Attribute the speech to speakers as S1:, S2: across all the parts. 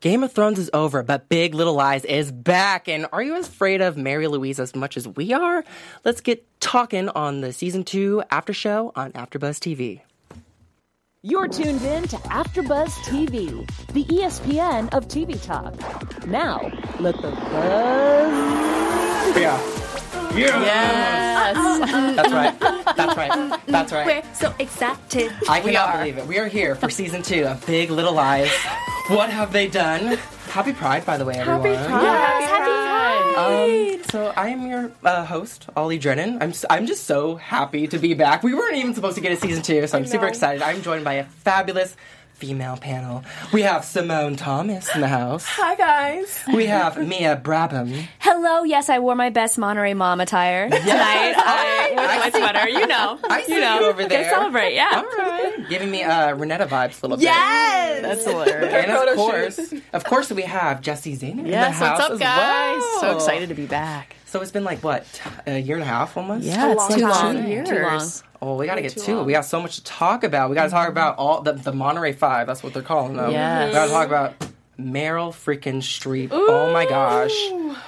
S1: Game of Thrones is over, but Big Little Lies is back. And are you as afraid of Mary Louise as much as we are? Let's get talking on the season two after show on AfterBuzz TV.
S2: You're tuned in to AfterBuzz TV, the ESPN of TV talk. Now, let the buzz.
S1: Yeah.
S3: Yes.
S1: That's right. That's right. That's right.
S3: We're so excited.
S1: I cannot believe it. We are here for season two of Big Little Lies. What have they done? Happy Pride, by the way, everyone.
S3: Happy Pride. Happy Pride.
S1: Um, so I am your uh, host, Ollie Drennan. I'm s- I'm just so happy to be back. We weren't even supposed to get a season two, so I'm super excited. I'm joined by a fabulous female panel. We have Simone Thomas in the house.
S4: Hi guys.
S1: We have Mia Brabham.
S3: Hello. Yes, I wore my best Monterey mom attire tonight. I, with my sweater. You know.
S1: I see
S3: you know.
S1: you over
S3: Gotta
S1: there.
S3: celebrate. Yeah.
S1: All right, giving me uh, Renata vibes a little bit.
S3: Yes.
S5: That's hilarious.
S1: And of course, of course, we have Jesse Zane in the house
S5: what's up,
S1: as
S5: guys?
S1: well.
S5: So excited to be back.
S1: So it's been like what a year and a half almost.
S5: Yeah, it's
S4: long
S5: like
S4: time.
S5: two
S3: Too
S5: years.
S3: long.
S1: Oh, we gotta get
S4: too
S1: to it.
S4: long.
S1: We got so much to talk about. We gotta talk mm-hmm. about all the the Monterey Five. That's what they're calling them.
S5: Yes.
S1: We gotta talk about Meryl freaking Streep. Oh my gosh,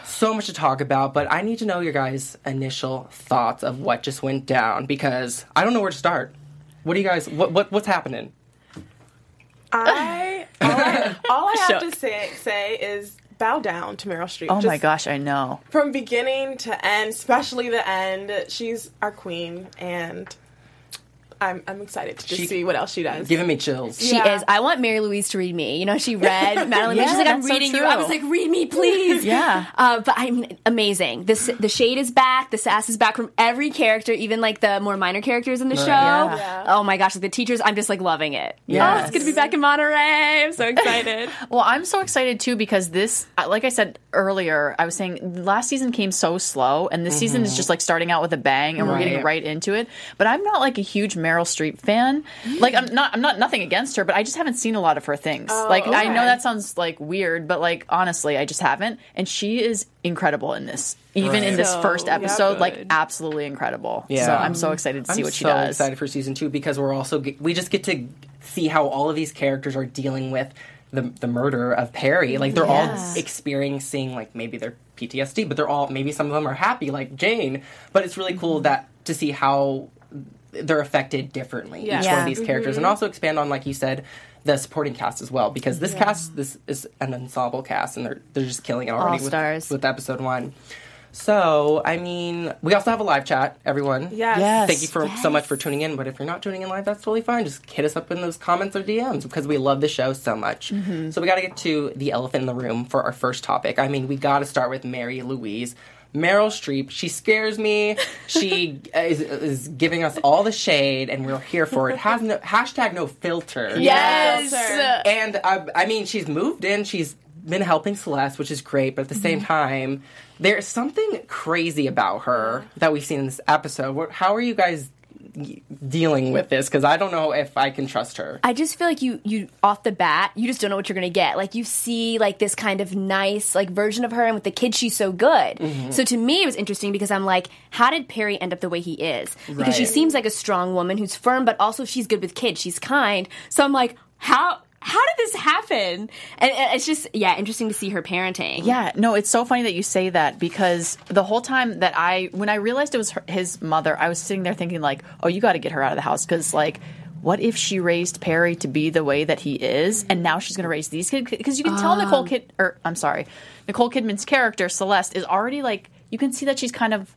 S1: so much to talk about. But I need to know your guys' initial thoughts of what just went down because I don't know where to start. What do you guys? What what what's happening?
S4: I all I, all I have to say say is bow down to Meryl Streep.
S5: Oh my gosh, I know.
S4: From beginning to end, especially the end, she's our queen, and I'm I'm excited to just
S1: She-
S4: see what else she does.
S1: Giving me chills.
S3: She
S4: Yeah.
S3: is. I want Mary Louise to read me. You know, she read Madeline.
S5: Yeah,
S3: She's like, I'm
S5: that's so
S3: reading you. I was like, read me, please.
S5: Yeah.
S3: Uh, but I mean, amazing. This the shade is back. The sass is back from every character, even like the more minor characters in the show.
S5: Yeah.
S4: Yeah.
S3: Oh my gosh, like the teachers. I'm just like loving it.
S5: Yes.
S3: Oh, it's gonna be back in Monterey. I'm so excited.
S5: Well, I'm so excited too because this, uh, like I said earlier, I was saying last season came so slow, and this season is just like starting out with a bang, and we're getting
S1: Right.
S5: right into it. But I'm not like a huge Meryl Streep fan. Like I'm not, I'm not nothing against her, but I just haven't seen a lot of her things. like I know that sounds like weird, but like honestly, I just haven't. And she is incredible in this, even in this
S4: So,
S5: first
S4: yeah,
S5: episode, like absolutely incredible.
S1: Yeah.
S5: So I'm so excited to see
S1: I'm
S5: what she does.
S1: so
S5: does.
S1: excited for season two because we're also get, we just get to see how all of these characters are dealing with the the murder of Perry. Like they're
S5: Yes.
S1: all experiencing like maybe their PTSD, but they're all maybe some of them are happy, like Jane. But it's really
S5: Mm-hmm.
S1: cool that to see how they're affected differently
S4: Yeah.
S1: each one of these characters, and also expand on like you said. The supporting cast as well, because this cast this is an ensemble cast, and they're they're just killing it already with, with episode one. So, I mean, we also have a live chat, everyone.
S4: Yes.
S5: Yes.
S1: Thank you for so much for tuning in. But if you're not tuning in live, that's totally fine. Just hit us up in those comments or DMs because we love the show so much.
S5: Mm-hmm.
S1: So we got to get to the elephant in the room for our first topic. I mean, we got to start with Mary Louise. Meryl Streep, she scares me. She is, is giving us all the shade, and we're here for it. Has no hashtag no filter.
S3: yes.
S4: Filter.
S1: And uh, I mean, she's moved in. She's been helping Celeste, which is great. But at the
S3: Mm-hmm.
S1: same time, there's something crazy about her that we've seen in this episode. How are you guys y- dealing with this? Because I don't know if I can trust her.
S3: I just feel like you you off the bat you just don't know what you're gonna get. Like you see like this kind of nice like version of her, and with the kids she's so good.
S1: Mm-hmm.
S3: So to me it was interesting because I'm like, how did Perry end up the way he is? Because she seems like a strong woman who's firm, but also she's good with kids. She's kind. So I'm like, how how did this happen? And, it's just yeah, interesting to see her parenting.
S5: Yeah, no, it's so funny that you say that because the whole time that I, when I realized it was her, his mother, I was sitting there thinking like, oh, you got to get her out of the house because like, what if she raised Perry to be the way that he is, and now she's going to raise these kids? Because you can tell Nicole um. Kid, or I'm sorry, Nicole Kidman's character Celeste is already like, you can see that she's kind of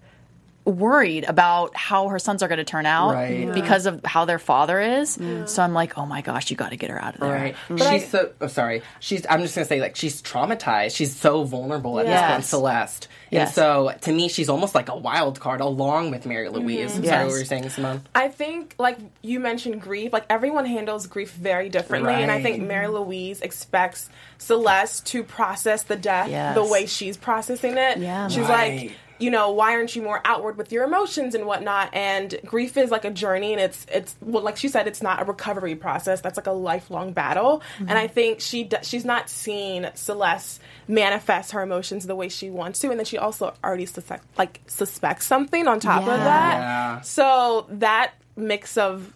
S5: worried about how her sons are going to turn out
S1: Right. Yeah.
S5: because of how their father is. So I'm like, oh my gosh, you got to get her out of there.
S1: Right. She's so oh, sorry. She's I'm just gonna say like she's traumatized. She's so vulnerable at this point, Celeste. And
S5: Yes.
S1: so to me she's almost like a wild card along with Mary mm-hmm. Louise. I'm sorry
S5: Yes.
S1: what were you saying, Simone?
S4: I think, like you mentioned, grief. Like everyone handles grief very differently, and I think Mary Louise expects Celeste to process the death
S5: Yes.
S4: the way she's processing it.
S3: Yeah.
S4: she's
S1: Right.
S4: like, you know, why aren't you more outward with your emotions and whatnot? And grief is like a journey, and it's it's well, like she said, it's not a recovery process. That's like a lifelong battle. Mm-hmm. And I think she d- she's not seen Celeste manifest her emotions the way she wants to, and then she also already suspect, like suspects something on top of that.
S1: Yeah.
S4: So that mix of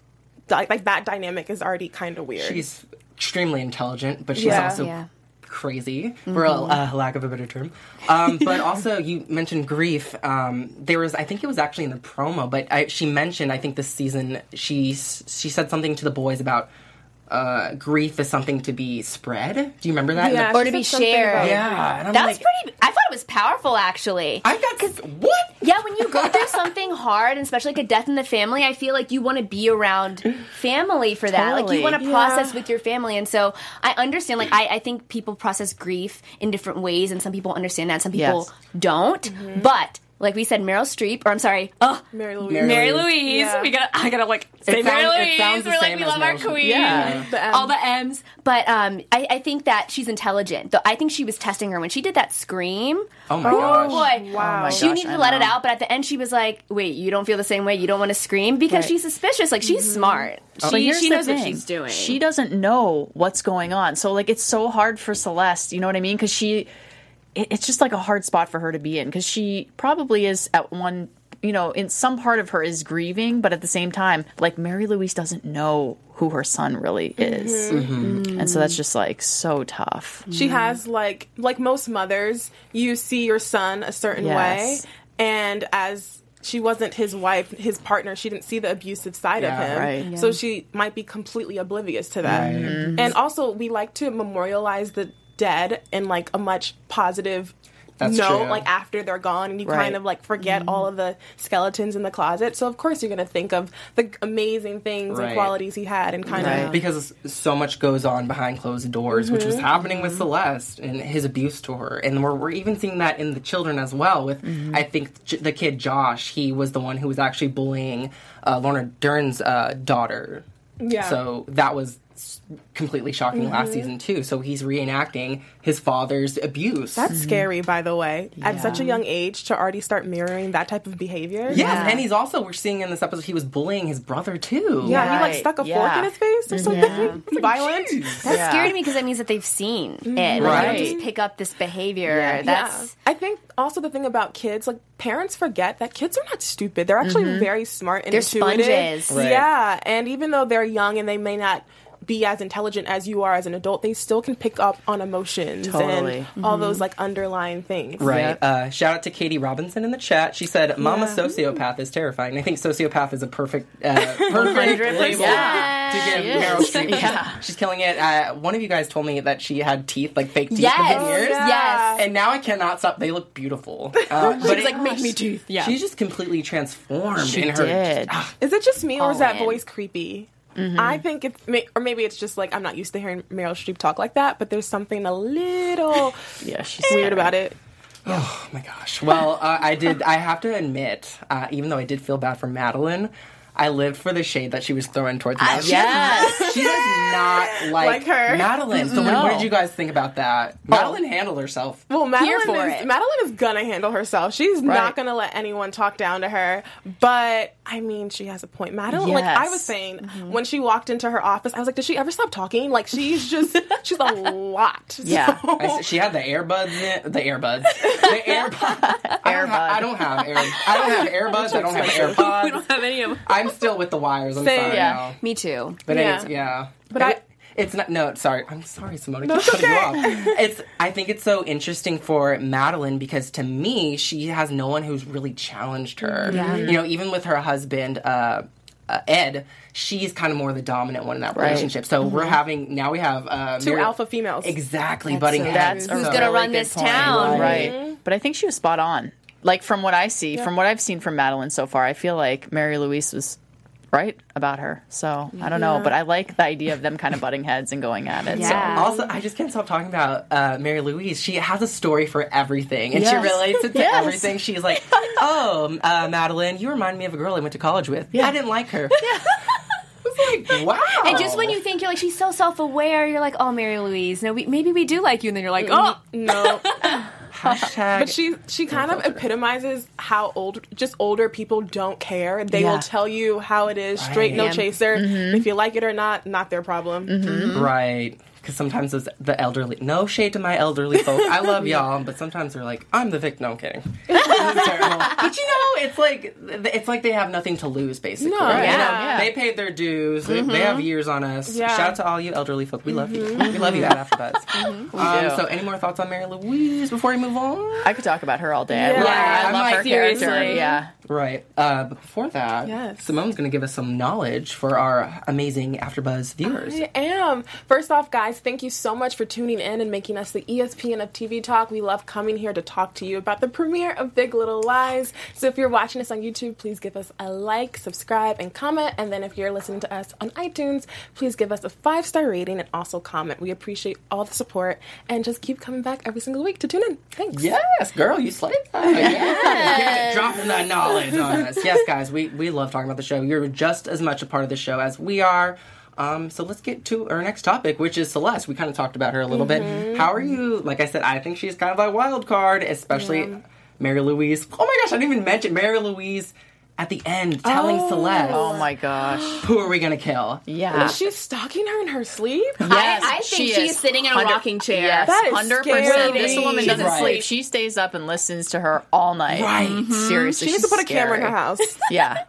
S4: like, like that dynamic is already kind of weird.
S1: She's extremely intelligent, but she's
S4: Yeah.
S1: also Crazy, for a uh, lack of a better term. Um, but also, you mentioned grief. Um, there was, I think it was actually in the promo, but I, she mentioned, I think this season, she she said something to the boys about uh, grief is something to be spread. Do you remember that? in the-
S4: Yeah,
S3: Or to be shared.
S4: about-
S1: yeah. And I'm
S3: That was
S1: like,
S3: pretty. I thought it was powerful, actually.
S1: I got because what?
S3: Yeah, when you go through something hard, and especially like a death in the family, I feel like you want to be around family for that. Like you want to
S4: Yeah.
S3: process with your family, and so I understand. Like I, I think people process grief in different ways, and some people understand that, some people
S5: Yes.
S3: don't. But like we said, Meryl Streep, or I'm sorry, oh,
S4: Mary Louise.
S1: Mary
S3: Mary
S1: Louise.
S3: Louise.
S4: Yeah.
S3: We gotta, I gotta like say
S1: It
S3: Mary Louise. We're like we love our
S1: Meryl
S3: queen.
S5: Yeah.
S4: The
S3: All the M's, but um, I, I think that she's intelligent. Though I think she was testing her when she did that scream.
S1: Oh my
S3: Oh
S1: gosh.
S3: boy!
S4: Wow. Oh my
S3: she
S5: gosh,
S3: needed
S5: I
S3: to let it out, but at the end she was like, "Wait, you don't feel the same way? You don't want to scream because
S5: Right.
S3: she's suspicious. Like she's smart.
S5: But
S3: She, she
S5: the
S3: knows what she's doing.
S5: She doesn't know what's going on. So like it's so hard for Celeste, you know what I mean? Because she, it, it's just like a hard spot for her to be in because she probably is at one, you know, in some part of her is grieving, but at the same time, like Mary Louise doesn't know who her son really is, mm-hmm. Mm-hmm. and so that's just like so tough.
S4: She has like like most mothers, you see your son a certain
S5: Yes.
S4: way, and as she wasn't his wife, his partner, she didn't see the abusive side
S1: Yeah.
S4: of him.
S5: Right.
S4: So she might be completely oblivious to that.
S1: Right. Mm-hmm.
S4: And also, we like to memorialize the dead in like a much positive
S1: That's
S4: note,
S1: true.
S4: like after they're gone, and you
S5: Right.
S4: kind of like forget all of the skeletons in the closet. So of course you're gonna think of the amazing things
S1: Right.
S4: and qualities he had, and kind of
S1: because so much goes on behind closed doors, which was
S3: Mm-hmm.
S1: happening with Celeste and his abuse to her, and we're, we're even seeing that in the children as well. With
S3: Mm-hmm.
S1: I think J- the kid Josh, he was the one who was actually bullying uh, Laura Dern's uh, daughter.
S4: Yeah.
S1: So that was completely shocking
S3: Mm-hmm.
S1: last season too. So he's reenacting his father's abuse.
S4: That's scary, by the way. At such a young age to already start mirroring that type of behavior.
S1: Yes,
S3: Yeah.
S1: and he's also we're seeing in this episode he was bullying his brother too.
S4: Yeah, he like stuck a fork in his face or something. Violent.
S3: That's
S5: Yeah.
S3: scary to me because that means that they've seen it. Like, they don't just pick up this behavior.
S5: Yeah.
S3: That's
S4: yeah. I think also the thing about kids, like parents forget that kids are not stupid. They're actually very smart and
S3: They're
S4: intuitive.
S3: sponges.
S1: Right.
S4: Yeah, and even though they're young and they may not be as intelligent as you are as an adult, they still can pick up on emotions
S5: Totally.
S4: and all those like underlying things.
S1: Right.
S5: Yep.
S1: Uh, shout out to Katie Robinson in the chat. She said, "Mama
S4: Yeah.
S1: sociopath is terrifying." I think sociopath is a perfect, uh, perfect label
S3: Yeah,
S1: to give
S3: she
S1: Meryl. Streep.
S5: Yeah.
S1: She's killing it. Uh, one of you guys told me that she had teeth, like fake teeth,
S3: Yes.
S1: with veneers.
S4: yeah.
S3: yes.
S1: And now I cannot stop. They look beautiful. Uh, but
S3: She's like, "Make me teeth." Yeah.
S1: She's just completely transformed
S5: She
S1: in her.
S5: did.
S1: Ah,
S4: Is it just me or is that
S3: in.
S4: voice creepy? I think it's, may- or maybe it's just like I'm not used to hearing Meryl Streep talk like that, but there's something a little
S5: Yeah, she's
S4: weird about it.
S1: Oh my gosh. Well, uh, I did. I have to admit, uh, even though I did feel bad for Madeline, I lived for the shade that she was throwing towards Madeline. Ah, she
S5: yes.
S1: She does not like,
S4: Like her.
S1: Madeline. So
S5: No.
S1: what did you guys think about that? Oh. Madeline handled herself.
S4: Well, Madeline is,
S3: it.
S4: Madeline is gonna handle herself. She's
S5: Right.
S4: not gonna let anyone talk down to her. But I mean, she has a point. Madeline, like I was saying, mm-hmm. when she walked into her office, I was like, does she ever stop talking? Like she's just, she's a lot.
S5: Yeah.
S4: So-
S1: I she had the earbuds in the earbuds. The AirPods. I don't, ha- I don't have air. I don't have earbuds. I don't have AirPods.
S3: we don't have any of them.
S1: I'm still with the wires. I'm
S4: Same.
S1: sorry.
S5: Yeah.
S1: now.
S3: Me too.
S1: But
S4: Yeah.
S1: it's yeah.
S4: But I-
S1: it's not no, sorry. I'm sorry, Simone.
S4: No, it's
S1: cutting you
S4: okay.
S1: off. It's I think it's so interesting for Madeline because to me, she has no one who's really challenged her.
S3: Yeah.
S1: You know, even with her husband, uh, uh, Ed, she's kind of more the dominant one in that
S5: Right.
S1: relationship. So we're having now we have uh,
S4: Two
S1: Mary-
S4: alpha females.
S1: exactly butting
S3: so
S1: heads.
S5: That's
S3: Who's gonna
S5: really
S3: run this
S5: point.
S3: town?
S5: Right. But I think she was spot on. Like from what I see, from what I've seen from Madeline so far, I feel like Mary Louise was right about her. So I don't know, but I like the idea of them kind of butting heads and going at it.
S3: Yeah.
S5: So
S1: Also, I just can't stop talking about uh, Mary Louise. She has a story for everything, and she relates it to
S5: Yes.
S1: everything. She's like, "Oh, uh, Madeline, you remind me of a girl I went to college with. Yeah. I didn't like her." It's like, wow.
S3: And just when you think you're like she's so self aware, you're like, oh Mary Louise, no, we, maybe we do like you, and then you're like, oh,
S4: no,
S1: hashtag,
S4: but she she kind of epitomizes how old just older people don't care. They
S5: Yeah.
S4: will tell you how it is, straight no
S1: Right.
S4: chaser.
S3: Mm-hmm.
S4: If you like it or not, not their problem. Mm-hmm.
S1: right? Because sometimes those the elderly. No shade to my elderly folk. I love y'all, but sometimes they're like, I'm the victim. No, I'm kidding. But you know, it's like it's like they have nothing to lose, basically.
S4: No,
S1: right?
S4: yeah.
S1: You know,
S5: Yeah.
S1: They paid their dues. They, they have years on us.
S4: Yeah.
S1: Shout out to all you elderly folk. We love you. We love you at AfterBuzz. Um, so, any more thoughts on Mary Louise before we move on?
S5: I could talk about her all day. I
S4: Yeah.
S5: love,
S1: Yeah,
S5: I love
S1: like,
S5: her character. Yeah.
S1: Right. Uh, but before that,
S4: Yes.
S1: Simone's going to give us some knowledge for our amazing AfterBuzz viewers.
S4: I am. First off, guys, thank you so much for tuning in and making us the ESPN of TV Talk. We love coming here to talk to you about the premiere of Big Little Lies. So if you're watching us on YouTube, please give us a like, subscribe, and comment. And then if you're listening to us on iTunes, please give us a five star rating and also comment. We appreciate all the support and just keep coming back every single week to tune in. Thanks.
S1: Yes, girl, you slayed that. Yes. Dropping that knowledge on us. Yes, guys, we, we love talking about the show. You're just as much a part of the show as we are. Um, so let's get to our next topic, which is Celeste. We kind of talked about her a little bit. How are you? Like I said, I think she's kind of a wild card, especially Mary Louise. Oh my gosh, I didn't even mention Mary Louise at the end telling Celeste,
S5: Oh my gosh.
S1: who are we going to kill?
S5: Yeah.
S4: Is she stalking her in her sleep?
S5: Yes,
S3: I think
S5: she
S3: she's
S5: is.
S3: sitting in a rocking chair.
S5: Yes,
S4: That is
S5: hundred
S4: scary.
S5: This woman doesn't
S1: right.
S5: sleep. She stays up and listens to her all night.
S1: Right.
S5: Seriously,
S4: She needs to
S5: she's
S4: put a camera in her house.
S5: Yeah.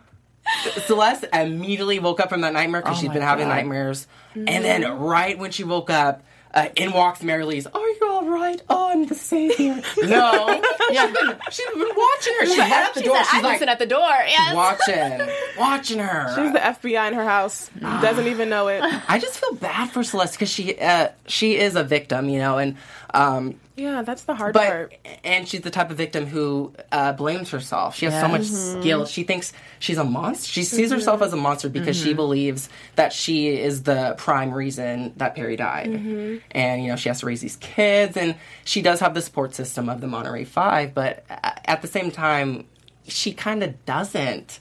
S1: Celeste immediately woke up from that nightmare because
S5: Oh
S1: she's been having
S5: God.
S1: nightmares. And then right when she woke up, uh, in walks Mary Louise. Are you all right? Oh, I'm the savior. no.
S5: Yeah.
S1: She's been watching her. She's at the door. She's
S3: I'm
S1: like
S3: at the door. Yes.
S1: watching, watching her.
S4: She's the FBI in her house. Doesn't even know it.
S1: I just feel bad for Celeste because she uh, she is a victim, you know, and um,
S4: Yeah, that's the hard
S1: but
S4: part.
S1: and she's the type of victim who uh, blames herself. She has so much
S5: Mm-hmm.
S1: guilt. She thinks she's a monster. She sees herself as a monster because
S5: Mm-hmm.
S1: she believes that she is the prime reason that Perry died.
S5: Mm-hmm.
S1: And you know she has to raise these kids, and she does have the support system of the Monterey Five, but at the same time, she kind of doesn't.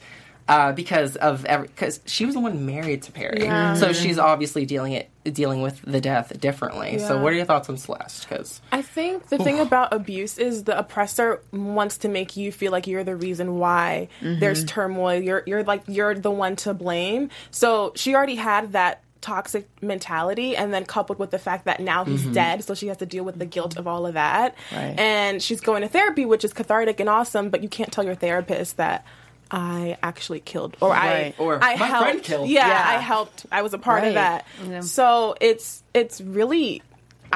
S1: Uh, because of every, because she was the one married to Perry, so she's obviously dealing it dealing with the death differently. So, what are your thoughts on Celeste? Because
S4: I think the thing about abuse is the oppressor wants to make you feel like you're the reason why there's turmoil. You're you're like you're the one to blame. So she already had that toxic mentality and then coupled with the fact that now he's mm-hmm. dead so she has to deal with the guilt of all of that
S5: Right.
S4: and she's going to therapy which is cathartic and awesome but you can't tell your therapist that I actually killed or
S5: Right.
S4: I
S1: Or
S4: I
S1: my
S4: helped
S1: friend killed.
S4: yeah,
S5: Yeah.
S4: I helped I was a part
S5: Right.
S4: of that so it's it's really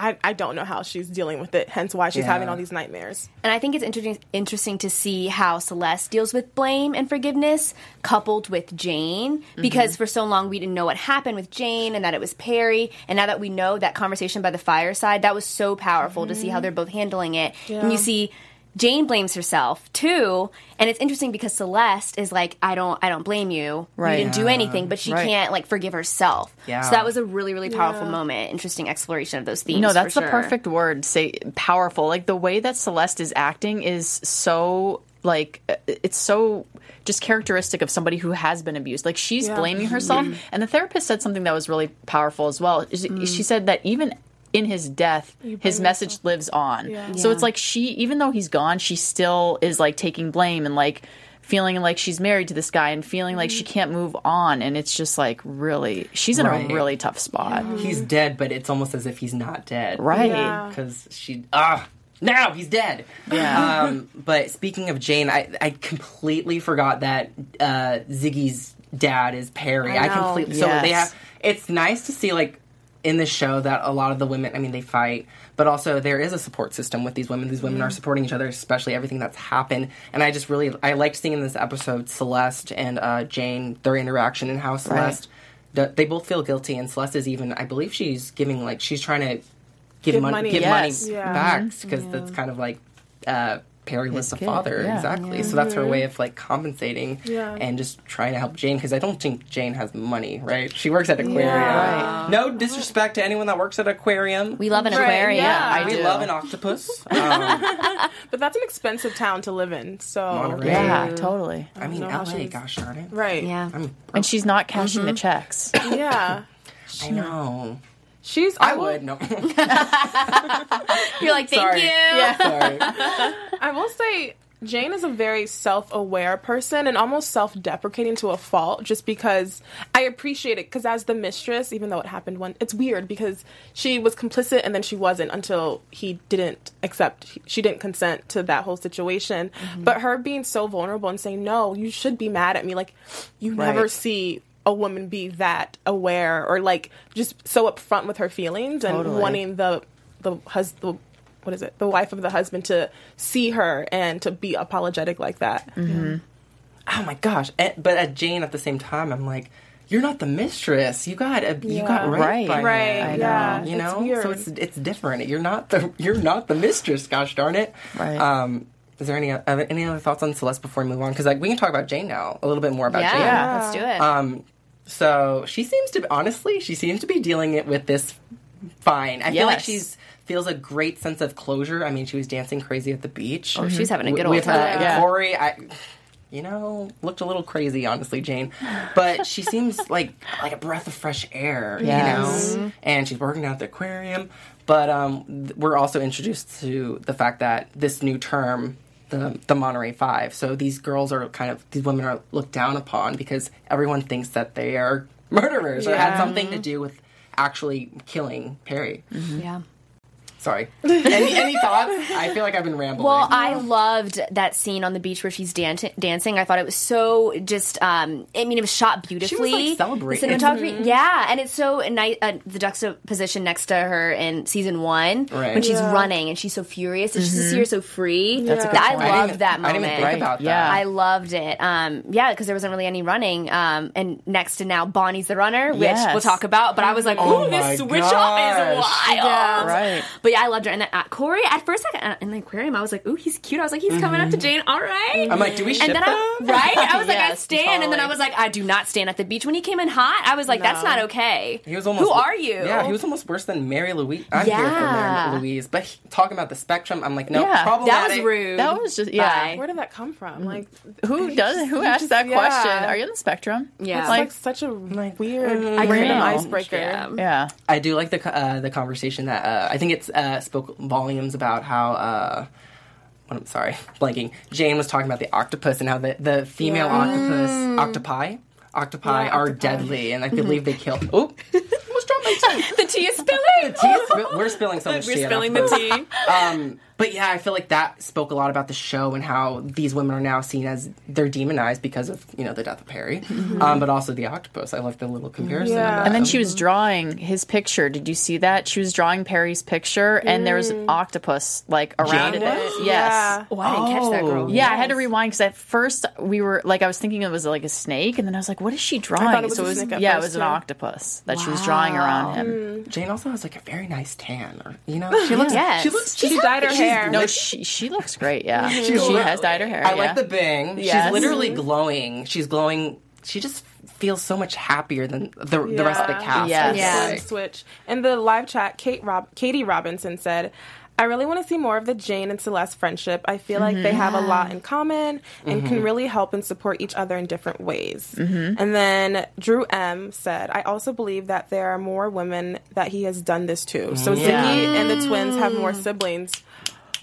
S4: I, I don't know how she's dealing with it, hence why she's
S1: Yeah.
S4: having all these nightmares.
S3: And I think it's interesting interesting to see how Celeste deals with blame and forgiveness coupled with Jane mm-hmm. because for so long we didn't know what happened with Jane and that it was Perry and now that we know that conversation by the fireside that was so powerful to see how mm-hmm. they're both handling it. And you see Jane blames herself too, and it's interesting because Celeste is like, "I don't, I don't blame you.
S5: Right.
S3: You didn't do anything," but she
S5: Right.
S3: can't like forgive herself.
S1: Yeah.
S3: So that was a really, really powerful
S4: Yeah.
S3: moment. Interesting exploration of those themes.
S5: No,
S3: for
S5: that's the
S3: sure.
S5: perfect word. Say powerful. Like the way that Celeste is acting is so like uh, it's so just characteristic of somebody who has been abused. Like she's
S4: Yeah.
S5: blaming herself, and the therapist said something that was really powerful as well. She, she said that even in his death, his message lives on.
S4: Yeah.
S5: So it's like she, even though he's gone, she still is like taking blame and like feeling like she's married to this guy and feeling like she can't move on. And it's just like really, she's in
S1: Right.
S5: a really tough spot.
S1: he's dead, but it's almost as if he's not dead.
S5: Right.
S4: Yeah.
S1: Because she ah now he's dead.
S5: Yeah.
S1: Um, but speaking of Jane, I I completely forgot that uh, Ziggy's dad is Perry.
S4: I
S1: I,
S4: know.
S1: completely so
S5: Yes.
S1: they have. It's nice to see like in this show that a lot of the women. I mean, they fight. But also, there is a support system with these women. These women are supporting each other, especially everything that's happened. And I just really, I liked seeing in this episode Celeste and uh, Jane, their interaction and how Celeste, the, they both feel guilty. And Celeste is even, I believe she's giving, like, she's trying to give,
S4: Give
S1: money,
S4: money.
S1: give
S5: Yes.
S1: money
S4: Yeah.
S1: back because that's kind of like uh, Perry was the
S5: kid,
S1: father,
S5: yeah.
S1: exactly. So that's her way of like compensating
S4: Yeah.
S1: and just trying to help Jane because I don't think Jane has money, right? She works at aquarium.
S4: Yeah.
S5: Right.
S1: No disrespect to anyone that works at aquarium.
S3: We love an
S4: Right,
S3: aquarium.
S4: yeah.
S5: I
S1: we
S5: do.
S1: love an octopus. Um,
S4: But that's an expensive town to live in. So
S1: Monterey.
S5: Yeah, totally.
S1: I mean,
S4: know how
S1: LA,
S4: she's-
S1: gosh darn it.
S4: right.
S3: Yeah.
S1: I'm,
S5: And she's not cashing the checks.
S4: Yeah.
S1: I know.
S4: She's
S1: I
S4: will-
S1: would. No.
S3: You're like, thank
S1: Sorry.
S3: you.
S1: Sorry.
S4: I will say Jane is a very self aware person and almost self deprecating to a fault just because I appreciate it. Because as the mistress, even though it happened when it's weird because she was complicit and then she wasn't until he didn't accept, she didn't consent to that whole situation. Mm-hmm. But her being so vulnerable and saying, no, you should be mad at me. Like, you never see a woman be that aware or like just so upfront with her feelings and
S5: Totally.
S4: wanting the, the husband, what is it, the wife of the husband to see her and to be apologetic like that.
S1: oh my gosh! And, but at Jane, at the same time, I'm like, you're not the mistress. You got a, you got
S4: Yeah.
S1: raped
S5: Right.
S4: Right,
S1: him.
S5: I
S4: yeah.
S1: You know,
S4: weird.
S1: so it's it's different. You're not the you're not the mistress. Gosh darn it!
S5: Right.
S1: Um, is there any other, any other thoughts on Celeste before we move on? Because like we can talk about Jane now a little bit more about
S3: Yeah,
S1: Jane.
S5: Yeah.
S3: let's do it.
S1: Um, so she seems to honestly, she seems to be dealing it with this fine. I feel like
S5: Yes.
S1: she's feels a great sense of closure. I mean, she was dancing crazy at the beach.
S3: oh, she's having a good old
S1: her
S3: time.
S1: and
S5: Yeah.
S1: Corey. I, you know, looked a little crazy, honestly, Jane. But she seems like like a breath of fresh air,
S5: Yes.
S1: you know. And she's working out at the aquarium. But um, we're also introduced to the fact that this new term. The, the Monterey Five. So these girls are kind of these women are looked down upon because everyone thinks that they are murderers or had something to do with actually killing Perry. Mm-hmm.
S3: yeah.
S1: Sorry. any, any thoughts? I feel like I've been rambling.
S3: Well, I loved that scene on the beach where she's dancing. Dancing, I thought it was so just. Um, I mean, it was shot beautifully.
S1: She was like celebrating.
S3: The cinematography, yeah, and it's so nice. Uh, the juxtaposition next to her in season one
S1: Right.
S3: when she's
S4: Yeah.
S3: running and she's so furious, and just to see her so free.
S4: That's a good
S3: I
S4: point.
S1: I
S3: loved
S1: didn't-
S3: that
S1: I
S3: moment.
S1: didn't even think
S5: Right.
S1: about that.
S5: Yeah.
S3: I loved it. Um, yeah, because there wasn't really any running. Um, and next to now Bonnie's the runner, which
S5: Yes.
S3: we'll talk about. But I was like,
S1: Oh
S3: ooh,
S1: my
S3: this switch up is
S1: gosh.
S3: wild.
S4: Yeah.
S5: Right.
S3: But yeah, I loved her. And then uh, Corey, at first, like, uh, in the aquarium, I was like, ooh, he's cute. I was like, he's coming up to Jane. All right.
S1: I'm like, do we ship
S3: and then I,
S1: them?
S3: right? I was like, I
S5: Yes,
S3: stand, and then I was like, I do not stand at the beach. When he came in hot, I was like, that's not okay.
S1: He was almost.
S3: Who are you?
S1: Yeah, he was almost worse than Mary Louise. I'm here for Mary Louise, but he, talking about the spectrum, I'm like, no,
S5: Yeah.
S3: That was rude.
S5: That was just yeah.
S3: Bye.
S4: Where did that come from? Like,
S5: Who does? Who
S4: you
S5: asked that
S4: yeah.
S5: question? Are you on the spectrum?
S3: Yeah.
S4: it's
S5: Like,
S4: like, such a like weird,
S5: I
S4: random icebreaker.
S3: Yeah.
S5: yeah.
S1: I do like the uh, the conversation that uh, I think it's uh, spoke volumes about how. Uh, I'm sorry, blanking. Jane was talking about the octopus and how the, the female
S4: Yeah.
S1: octopus, octopi, octopi
S4: Yeah,
S1: are
S4: octopi.
S1: deadly, and I believe they kill. Oh, almost dropped my tea.
S3: the tea is spilling.
S1: the Tea is we're spilling so much
S3: We're
S1: tea.
S3: spilling the tea.
S1: Um, but yeah, I feel like that spoke a lot about the show and how these women are now seen as they're demonized because of you know the death of Perry, mm-hmm. um, but also the octopus. I love the little comparison.
S4: Yeah.
S5: And then she was drawing his picture. Did you see that? She was drawing Perry's picture, and there was an mm. octopus like around
S1: Jane
S5: it.
S1: was?
S5: Yes.
S4: Yeah.
S3: Oh, I didn't catch that girl.
S5: Yeah, I had to rewind because at first we were like, I was thinking it was like a snake, and then I was like, what is she drawing?
S4: it was
S5: so
S4: a
S5: it was,
S4: snake at
S5: yeah, it was an
S4: too.
S5: octopus that she was drawing around him. Hmm.
S1: Jane also has like a very nice tan, or you know, she looks.
S3: Yes.
S1: She looks.
S4: She dyed her
S1: she's
S4: hair.
S5: No, she she looks great. Yeah, she,
S1: she's
S5: has dyed her hair.
S1: I
S5: yeah.
S1: like the bang.
S5: Yes.
S1: She's literally mm-hmm. glowing. She's glowing. She just feels so much happier than the the rest of the cast.
S5: Yes.
S3: Yeah.
S1: like.
S4: switch. In the live chat, Kate Rob- Katie Robinson said, I really want to see more of the Jane and Celeste friendship. I feel like they have a lot in common and can mm-hmm. really help and support each other in different ways. Mm-hmm. And then Drew M said, I also believe that there are more women that he has done this to. So
S5: Yeah.
S4: Ziggy and the twins have more siblings.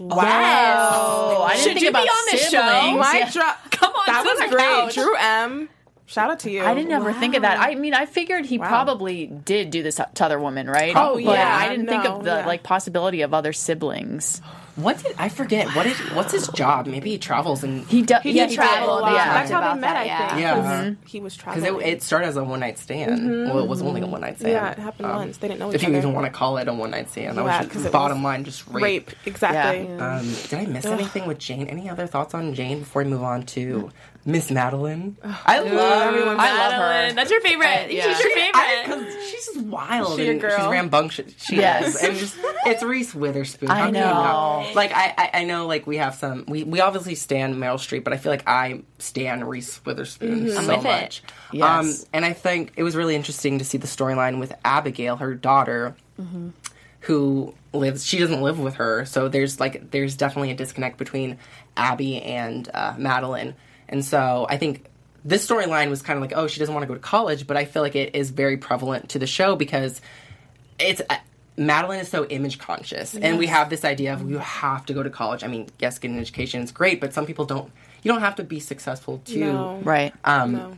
S4: Wow.
S5: I didn't
S3: Should
S5: think
S3: you be on this show?
S5: siblings.
S4: My
S5: Yeah.
S4: drop.
S3: Come on,
S4: That was great.
S3: couch.
S4: Drew M. Shout out to you.
S5: I didn't ever think of that. I mean, I figured he probably did do this to other women, right?
S4: Oh,
S5: But
S4: yeah,
S5: I didn't think of the
S4: yeah.
S5: like possibility of other siblings.
S1: What did I forget? What is what's his job? Maybe he travels and
S5: He does.
S4: He
S5: yeah,
S4: did travel a lot.
S5: Yeah.
S4: That's how
S3: Talked
S4: they met,
S3: about
S4: I
S3: that,
S4: think.
S1: yeah.
S4: 'cause
S1: Yeah.
S4: He was
S1: because
S4: traveling.
S1: it, it started as a one night stand. Mm-hmm. Well, it was only a one night stand.
S4: Yeah, it happened um, once. They didn't know
S1: If you
S4: other.
S1: even want to call it a one night stand, that
S4: Yeah,
S1: was
S4: 'cause
S1: just bottom
S4: was
S1: line, just rape.
S4: rape. Exactly.
S5: Yeah.
S1: Um, did I miss anything with Jane? Any other thoughts on Jane before we move on to mm-hmm. Miss Madeline? I love
S4: everyone's
S5: I love her.
S3: Madeline, That's your favorite.
S5: yeah.
S3: She's your favorite.
S1: because she's just wild
S4: She your
S1: and
S4: girl?
S1: she's rambunctious. She
S5: Yes.
S1: is, and just it's Reese Witherspoon.
S5: I
S1: How
S5: know.
S1: Like I, I, I know, like we have some. We, we obviously stand Meryl Streep, but I feel like I stand Reese Witherspoon so
S3: with it.
S1: much.
S5: Yes.
S1: Um, and I think it was really interesting to see the storyline with Abigail, her daughter, who lives. She doesn't live with her, so there's like there's definitely a disconnect between Abby and uh, Madeline. And so I think this storyline was kind of like, oh, she doesn't want to go to college, but I feel like it is very prevalent to the show because it's. I- Madeline is so image conscious, and we have this idea of you have to go to college. I mean, yes, getting an education is great, but some people don't. You don't have to be successful to
S4: No.
S5: Right.
S1: um,
S4: No.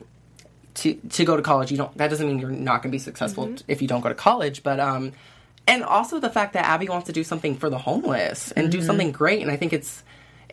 S1: to to go to college. You don't. That doesn't mean you're not going to be successful t- if you don't go to college. But um, and also the fact that Abby wants to do something for the homeless and do something great. And I think it's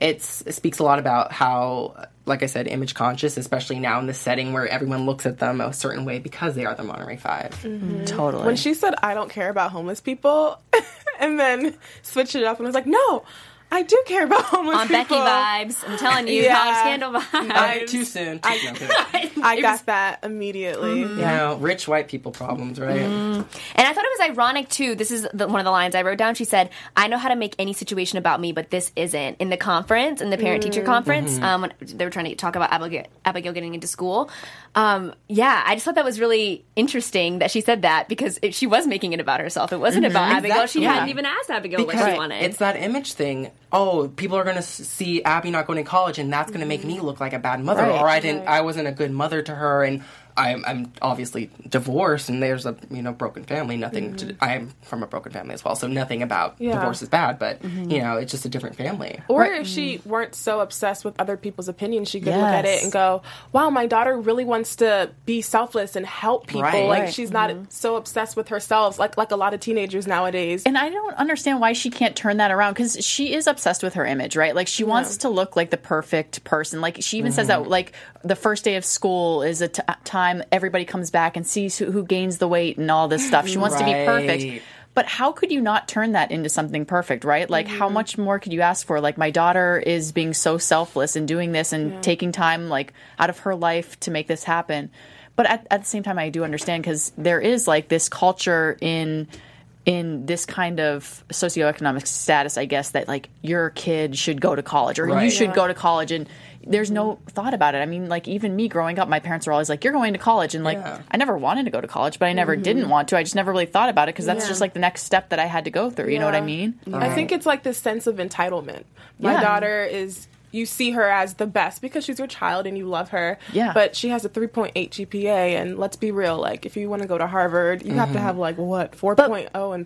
S1: it's it speaks a lot about how, like I said, image conscious, especially now in this setting where everyone looks at them a certain way because they are the Monterey 5 mm-hmm.
S5: Totally.
S4: When she said, I don't care about homeless people, and then switched it up and was like, no, I do care about homeless
S3: On
S4: people.
S3: Becky vibes. I'm telling you,
S4: Yeah.
S3: college scandal vibes.
S1: Uh, too soon. Too, no, kidding.
S4: I got that immediately.
S1: you know, rich white people problems, right?
S3: And I thought it was ironic too. This is the, one of the lines I wrote down. She said, "I know how to make any situation about me, but this isn't." In the conference, in the parent teacher conference, um, when they were trying to talk about Abigail, Abigail getting into school. Um, yeah, I just thought that was really interesting that she said that because it, she was making it about herself. It wasn't about Abigail. She
S1: Exactly.
S3: hadn't even asked Abigail what she wanted.
S1: it's that image thing. Oh, people are going to see Abby not going to college, and that's going to make me mm-hmm. look like a bad mother,
S5: Right.
S1: or I didn't, I wasn't a good mother to her, and I'm, I'm obviously divorced, and there's a you know broken family. Nothing. To, mm-hmm. I'm from a broken family as well, so nothing about
S4: Yeah.
S1: divorce is bad, but mm-hmm. you know it's just a different family.
S4: Or if she mm-hmm. weren't so obsessed with other people's opinions, she could look at it and go, "Wow, my daughter really wants to be selfless and help people.
S1: Right.
S4: Like
S1: Right.
S4: she's not so obsessed with herself, like like a lot of teenagers nowadays."
S5: And I don't understand why she can't turn that around because she is obsessed with her image, right? Like she wants to look like the perfect person. Like she even says that, like the first day of school is a t- time everybody comes back and sees who, who gains the weight and all this stuff. She wants to be perfect. But how could you not turn that into something perfect, right? Like, how mm-hmm. much more could you ask for? Like, my daughter is being so selfless and doing this and taking time, like, out of her life to make this happen. But at, at the same time, I do understand because there is like this culture in in this kind of socioeconomic status, I guess, that like your kid should go to college or you
S1: Right.
S5: should go to college and there's no thought about it. I mean, like even me growing up, my parents were always like, "You're going to college," and like
S1: Yeah.
S5: I never wanted to go to college, but I never mm-hmm. didn't want to. I just never really thought about it because that's
S4: Yeah.
S5: just like the next step that I had to go through. You know what I
S4: Yeah.
S5: mean?
S4: I think it's like this sense of entitlement. My
S5: Yeah.
S4: daughter is you see her as the best because she's your child and you love her.
S5: Yeah.
S4: But she has a 3.8 GPA and let's be real, like if you want to go to Harvard, you have to mm-hmm. have like what, 4.0 and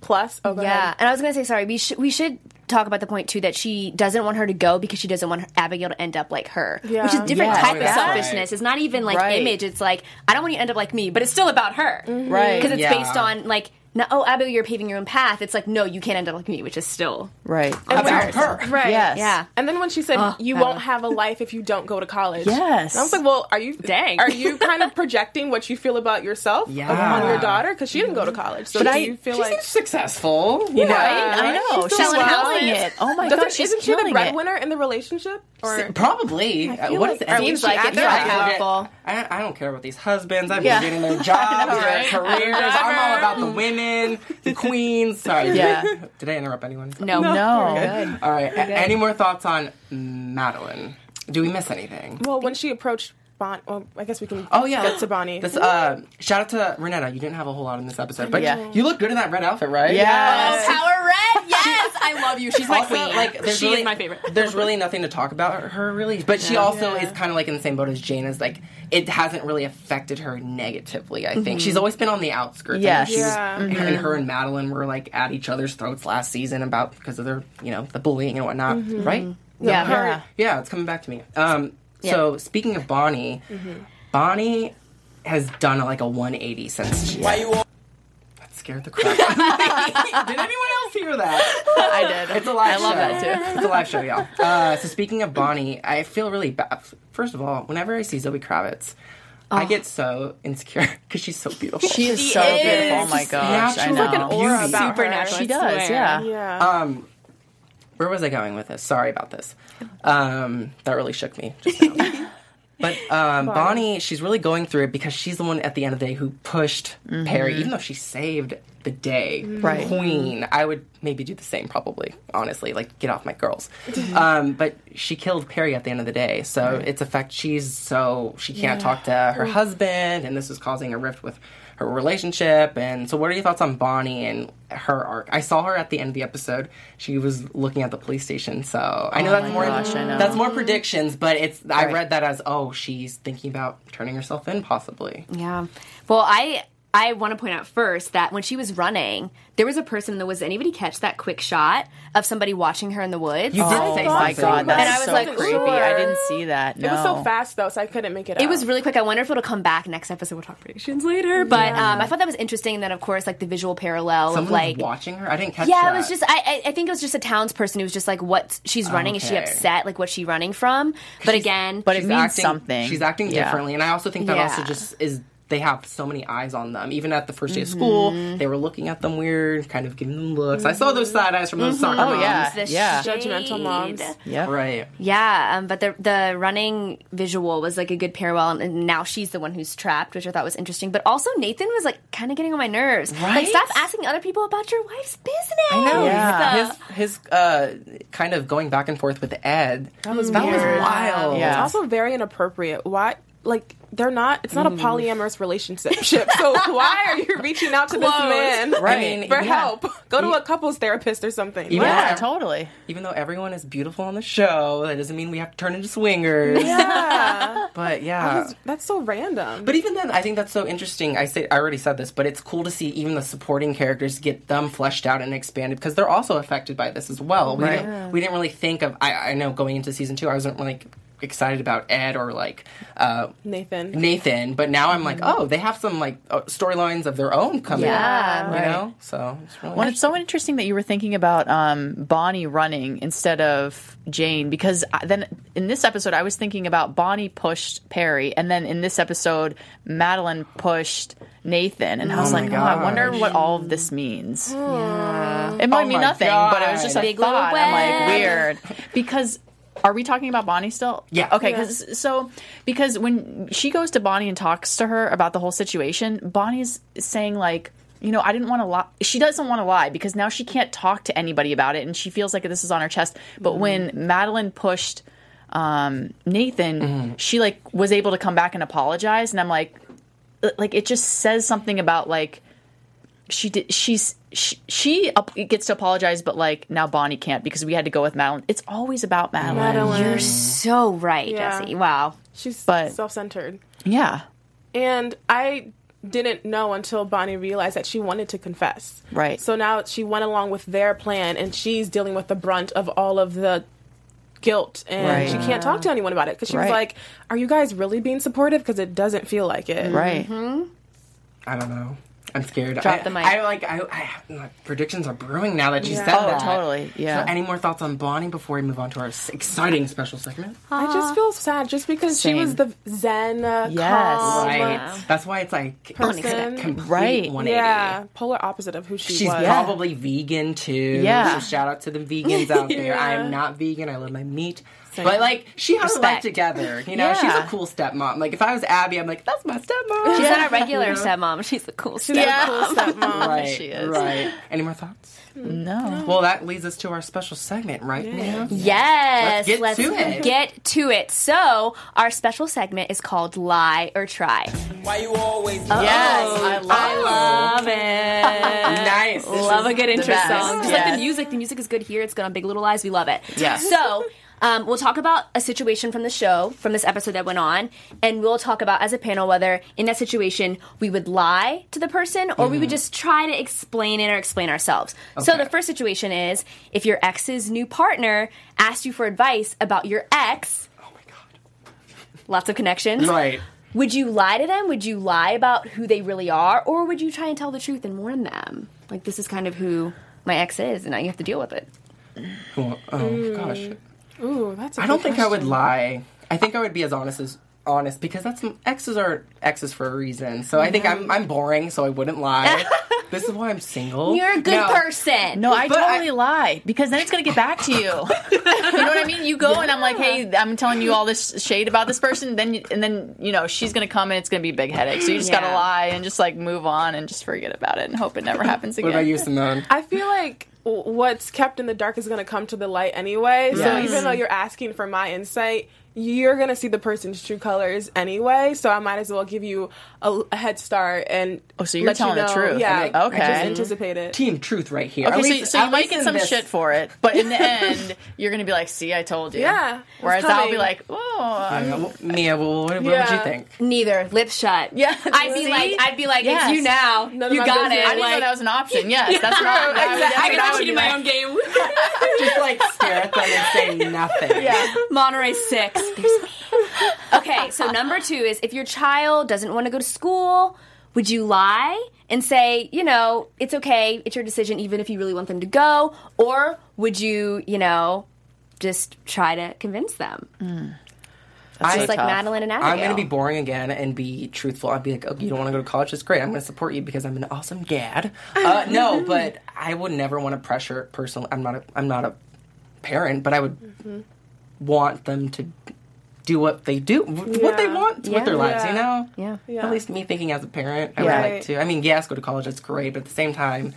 S4: plus? Oh,
S3: Yeah,
S4: ahead.
S3: and I was gonna say sorry. We should we should talk about the point too that she doesn't want her to go because she doesn't want Abigail to end up like her,
S4: Yeah.
S3: which is different
S5: Yes.
S3: type
S1: Oh,
S3: of
S1: that's
S3: selfishness.
S1: right.
S3: It's not even like
S5: Right.
S3: image. It's like I don't want you to end up like me, but it's still about her, mm-hmm.
S5: Right.
S3: Because it's
S1: Yeah.
S3: based on like. No, oh, Abigail, you're paving your own path. It's like, no, you can't end up like me, which is still
S5: Right.
S1: About her.
S4: Right.
S5: Yes.
S3: yeah.
S4: And then when she said you
S3: Abba.
S4: won't have a life if you don't go to college.
S5: Yes.
S4: And I was like, well, are you
S3: Dang.
S4: Are you kind of projecting what you feel about yourself
S1: Yeah.
S4: on your daughter because she didn't go to college? So
S5: But
S4: do
S5: I-
S4: you feel
S1: She
S4: like
S1: seems successful, you know.
S4: Yeah.
S5: I know.
S4: She's
S5: She's killing it. Oh my
S4: Doesn't-
S5: gosh, she's
S4: isn't she the
S5: killing it.
S4: breadwinner in the relationship? Or
S1: Probably. Uh,
S4: feel
S1: what
S4: like-
S1: it?
S3: Seems like it.
S4: acts
S3: Very powerful.
S1: I, I don't care about these husbands. I've been getting their jobs, their careers. I'm all about the women, the queens. Sorry.
S5: Yeah.
S1: Did I interrupt anyone?
S3: No,
S5: No.
S1: All right. A- any more thoughts on Madeline? Do we miss anything?
S4: well, when she approached Bon, well, I guess we can.
S1: Oh yeah,
S4: get to Bonnie.
S1: This, uh, shout out to Renata. You didn't have a whole lot in this episode, but
S5: Yeah.
S1: you look good in that red outfit, right?
S5: Yes.
S3: Power Red. Yes, I love you. She's my
S1: Also,
S3: queen.
S1: like, there's
S3: she
S1: really,
S3: is my favorite.
S1: There's really nothing to talk about her, really. But she also is kind of like in the same boat as Jane. Is like it hasn't really affected her negatively. I think she's always been on the outskirts. I know
S5: Yes.
S1: she was-
S4: Yeah.
S1: and her and Madeline were like at each other's throats last season about because of their you know the bullying and whatnot, right?
S3: Yeah.
S5: Yeah.
S1: Yeah, it's coming back to me. Um, So speaking of Bonnie, Bonnie has done like a 180 since she. Why you? all- That scared the crap. out of me. Did anyone else hear that?
S5: I did.
S1: It's a live
S5: I love that too.
S1: It's a live show, y'all. Uh, so speaking of Bonnie, I feel really bad. First of all, whenever I see Zoe Kravitz, I get so insecure because she's so beautiful.
S5: She is
S3: She
S5: so
S3: is.
S5: beautiful. Oh my gosh. I
S1: She's
S5: know.
S1: like an
S4: aura
S1: beauty.
S4: about
S3: Supernatural.
S4: her.
S5: she does. Yeah.
S4: Yeah.
S1: Um, where was I going with this? Sorry about this. Um, that really shook me just now. but um, Bonnie, she's really going through it because she's the one at the end of the day who pushed Perry, even though she saved the day.
S5: Right.
S1: Queen. I would maybe do the same, probably, honestly. Like, get off my girls. um, but she killed Perry at the end of the day. So it's a fact she's so, she can't talk to her husband, and this is causing a rift with her relationship. And so, what are your thoughts on Bonnie and her arc? I saw her at the end of the episode. She was looking at the police station. So I know
S5: Oh
S1: that's more
S5: gosh, know.
S1: that's more predictions, but it's I
S5: Right.
S1: read that as oh she's thinking about turning herself in possibly.
S3: Yeah. Well, I I want to point out first that when she was running, there was a person in the woods. Anybody catch that quick shot of somebody watching her in the woods?
S1: You did
S5: Oh
S1: say
S5: my
S1: something.
S5: god, that's
S3: And I was
S5: so
S3: like,
S5: creepy.
S4: sure.
S5: I didn't see that. No.
S4: It was so fast though, so I couldn't make it.
S3: It
S4: out.
S3: was really quick. I wonder if it'll come back next episode. We'll talk predictions later. But um, I thought that was interesting. And then, of course, like the visual parallel
S1: Someone
S3: of like.
S1: watching her. I didn't catch
S3: Yeah,
S1: that.
S3: it was just. I, I I think it was just a townsperson who was just like, "What she's running? Is she upset? Like, what's she running from?" But again,
S5: but it
S1: She's
S5: means
S1: acting,
S5: something.
S1: She's acting
S5: Yeah.
S1: differently, and I also think that
S3: Yeah.
S1: also just is they have so many eyes on them. Even at the first day of school,
S3: Mm-hmm.
S1: they were looking at them weird, kind of giving them looks. I saw those side eyes from those soccer
S5: Oh,
S1: moms.
S5: yeah.
S3: the
S5: Yeah.
S4: Judgmental
S3: shade.
S4: moms.
S5: Yep.
S1: right.
S3: Yeah, um, but the the running visual was like a good parallel, and, and now she's the one who's trapped, which I thought was interesting. But also Nathan was like kind of getting on my nerves. Like,
S1: Right?
S3: stop asking other people about your wife's business.
S1: I know.
S5: Yeah.
S1: His his uh, kind of going back and forth with Ed. That was
S4: weird.
S1: wild.
S5: Yeah.
S4: It's also very inappropriate. Why? Like they're not. It's not a mm. polyamorous relationship. So why are you reaching out to this man
S1: Right. I mean,
S4: for
S1: yeah.
S4: help? Go to a couples therapist or something.
S1: Even
S5: Yeah,
S1: though-
S5: totally.
S1: Even though everyone is beautiful on the show, that doesn't mean we have to turn into swingers.
S4: Yeah,
S1: But yeah.
S4: that's so random.
S1: But even then, I think that's so interesting. I say I already said this, but it's cool to see even the supporting characters get them fleshed out and expanded because they're also affected by this as well. We
S5: Right.
S1: didn't we didn't really think of. I, I know going into season two, I wasn't really excited about Ed or like uh,
S4: Nathan.
S1: Nathan, but now I'm like, oh, they have some like uh, storylines of their own coming.
S3: Yeah,
S1: you
S5: right.
S1: know. So it's really
S5: Well, it's so interesting that you were thinking about um, Bonnie running instead of Jane because I- then in this episode I was thinking about Bonnie pushed Perry, and then in this episode Madeline pushed Nathan, and I was
S1: Oh my
S5: like, oh, I wonder what all of this means. It might
S1: Oh
S5: mean
S1: my
S5: nothing, but it was just a
S3: Big
S5: thought. I'm like weird because. Are we talking about Bonnie still?
S1: Yeah.
S5: Okay. Because so because when she goes to Bonnie and talks to her about the whole situation, Bonnie's saying like, you know, I didn't want to lie. She doesn't want to lie because now she can't talk to anybody about it, and she feels like this is on her chest. But when Madeline pushed um, Nathan, she like was able to come back and apologize, and I'm like, like it just says something about like she did she's she, she gets to apologize but like now bonnie can't because we had to go with madeline it's always about madeline,
S4: Madeline.
S3: You're so right,
S4: Yeah.
S3: Jesse. Wow.
S4: She's
S5: But-
S4: self-centered,
S5: yeah
S4: and I didn't know until Bonnie realized that she wanted to confess.
S5: Right.
S4: So now she went along with their plan, and she's dealing with the brunt of all of the guilt, and
S5: Right.
S4: she can't talk to anyone about it because she was like, "Are you guys really being supportive? Because it doesn't feel like it."
S5: right mm-hmm.
S1: I don't know. I'm scared.
S3: Drop
S1: I,
S3: the mic.
S1: I like. I, I have, my predictions are brewing now that you
S4: Yeah.
S1: said
S5: Oh,
S1: that.
S5: totally, yeah.
S1: So, any more thoughts on Bonnie before we move on to our exciting special segment?
S4: I just feel sad just because she was the Zen, uh,
S5: Yes.
S4: calm,
S1: Right. That's why it's like
S4: Person.
S1: complete
S5: Right.
S1: 180.
S4: yeah, polar opposite of who she
S1: She's
S4: was.
S1: She's probably vegan too.
S5: Yeah.
S1: So shout out to the vegans out there. I am not vegan. I love my meat. But like she has her life together. You know, she's a cool stepmom. Like if I was Abby, I'm like, that's my stepmom.
S3: She's not a regular stepmom. She's the cool
S4: She's a cool stepmom.
S1: Right.
S5: She is.
S1: Right. Any more thoughts?
S5: no
S1: Well, that leads us to our special segment, right? Nia?
S3: Yes,
S1: Let's get to it.
S3: get to it. So, our special segment is called Lie or Try.
S6: Why you always oh,
S5: yes i love
S3: I love it.
S1: Nice. This
S3: love a good intro song. Just like the music. The music is good here. It's good on Big Little Lies. We love it.
S5: Yeah.
S3: So, um, we'll talk about a situation from the show, from this episode that went on, and we'll talk about as a panel whether in that situation we would lie to the person or we would just try to explain it or explain ourselves. So, the first situation is if your ex's new partner asked you for advice about your ex,
S1: Oh my god.
S3: lots of connections.
S1: Right.
S3: Would you lie to them? Would you lie about who they really are? Or would you try and tell the truth and warn them? Like, this is kind of who my ex is, and now you have to deal with it.
S1: Well, oh gosh.
S4: Ooh, that's. I
S1: I don't think I would lie. I think I would be as honest as honest because that's exes are exes for a reason. So I think I'm I'm boring, so I wouldn't lie. this is why I'm single.
S3: You're a good
S1: No.
S3: person.
S5: no, I
S1: But
S5: totally
S1: I-
S5: lie because then it's going to get back to you. you know what I mean? You go and I'm like, hey, I'm telling you all this shade about this person, then and then you know she's going to come and it's going to be a big headache. So you just got to lie and just like move on and just forget about it and hope it never happens again.
S1: What
S5: again.
S1: about you, Simone?
S4: I feel like what's kept in the dark is going to come to the light anyway. So even though you're asking for my insight, you're going to see the person's true colors anyway. So I might as well give you a, a head start and
S5: Oh, so you're
S4: let you
S5: telling the
S4: know-
S5: truth.
S4: Yeah,
S1: Like,
S5: Okay.
S4: Just anticipate it.
S1: Team truth right here.
S5: Okay,
S1: At
S5: so, so you might get some
S1: this-
S5: shit for it, but in the end, you're gonna be like, "See, I told you."
S4: Yeah,
S5: Whereas I'll be like, "Oh,
S1: Yeah, well, Mia, well, what, what would you think?
S3: Neither. Lips shut.
S5: Yeah,
S3: I'd be like, I'd be like,
S5: Yes.
S3: it's you now.
S4: None
S3: you got
S4: business.
S3: it.
S5: I didn't know that was an option. Yes, that's right.
S4: Exactly.
S5: That's
S3: I can
S5: I
S3: watch
S5: would
S3: you in my own game.
S1: Just like stare at them and say nothing.
S5: Yeah.
S3: Monterey six. There's me. Okay, so number two is if your child doesn't want to go to school, would you lie and say, you know, it's okay, it's your decision, even if you really want them to go, or would you, you know, just try to convince them?
S1: I-
S3: Just like
S5: tough.
S3: Madeline and Abigail.
S1: I'm going to be boring again and be truthful. I'd be like, oh, you don't want to go to college? That's great. I'm going to support you because I'm an awesome dad. Uh, no, but I would never want to pressure personally. I'm not a, I'm not a parent, but I would
S3: Mm-hmm.
S1: want them to do what they do, what they want
S3: Yeah.
S1: with their lives, you know?
S3: Yeah.
S4: Yeah.
S1: At least me thinking as a parent, I
S5: Yeah.
S1: would like to. I mean, yes, go to college, that's great, but at the same time,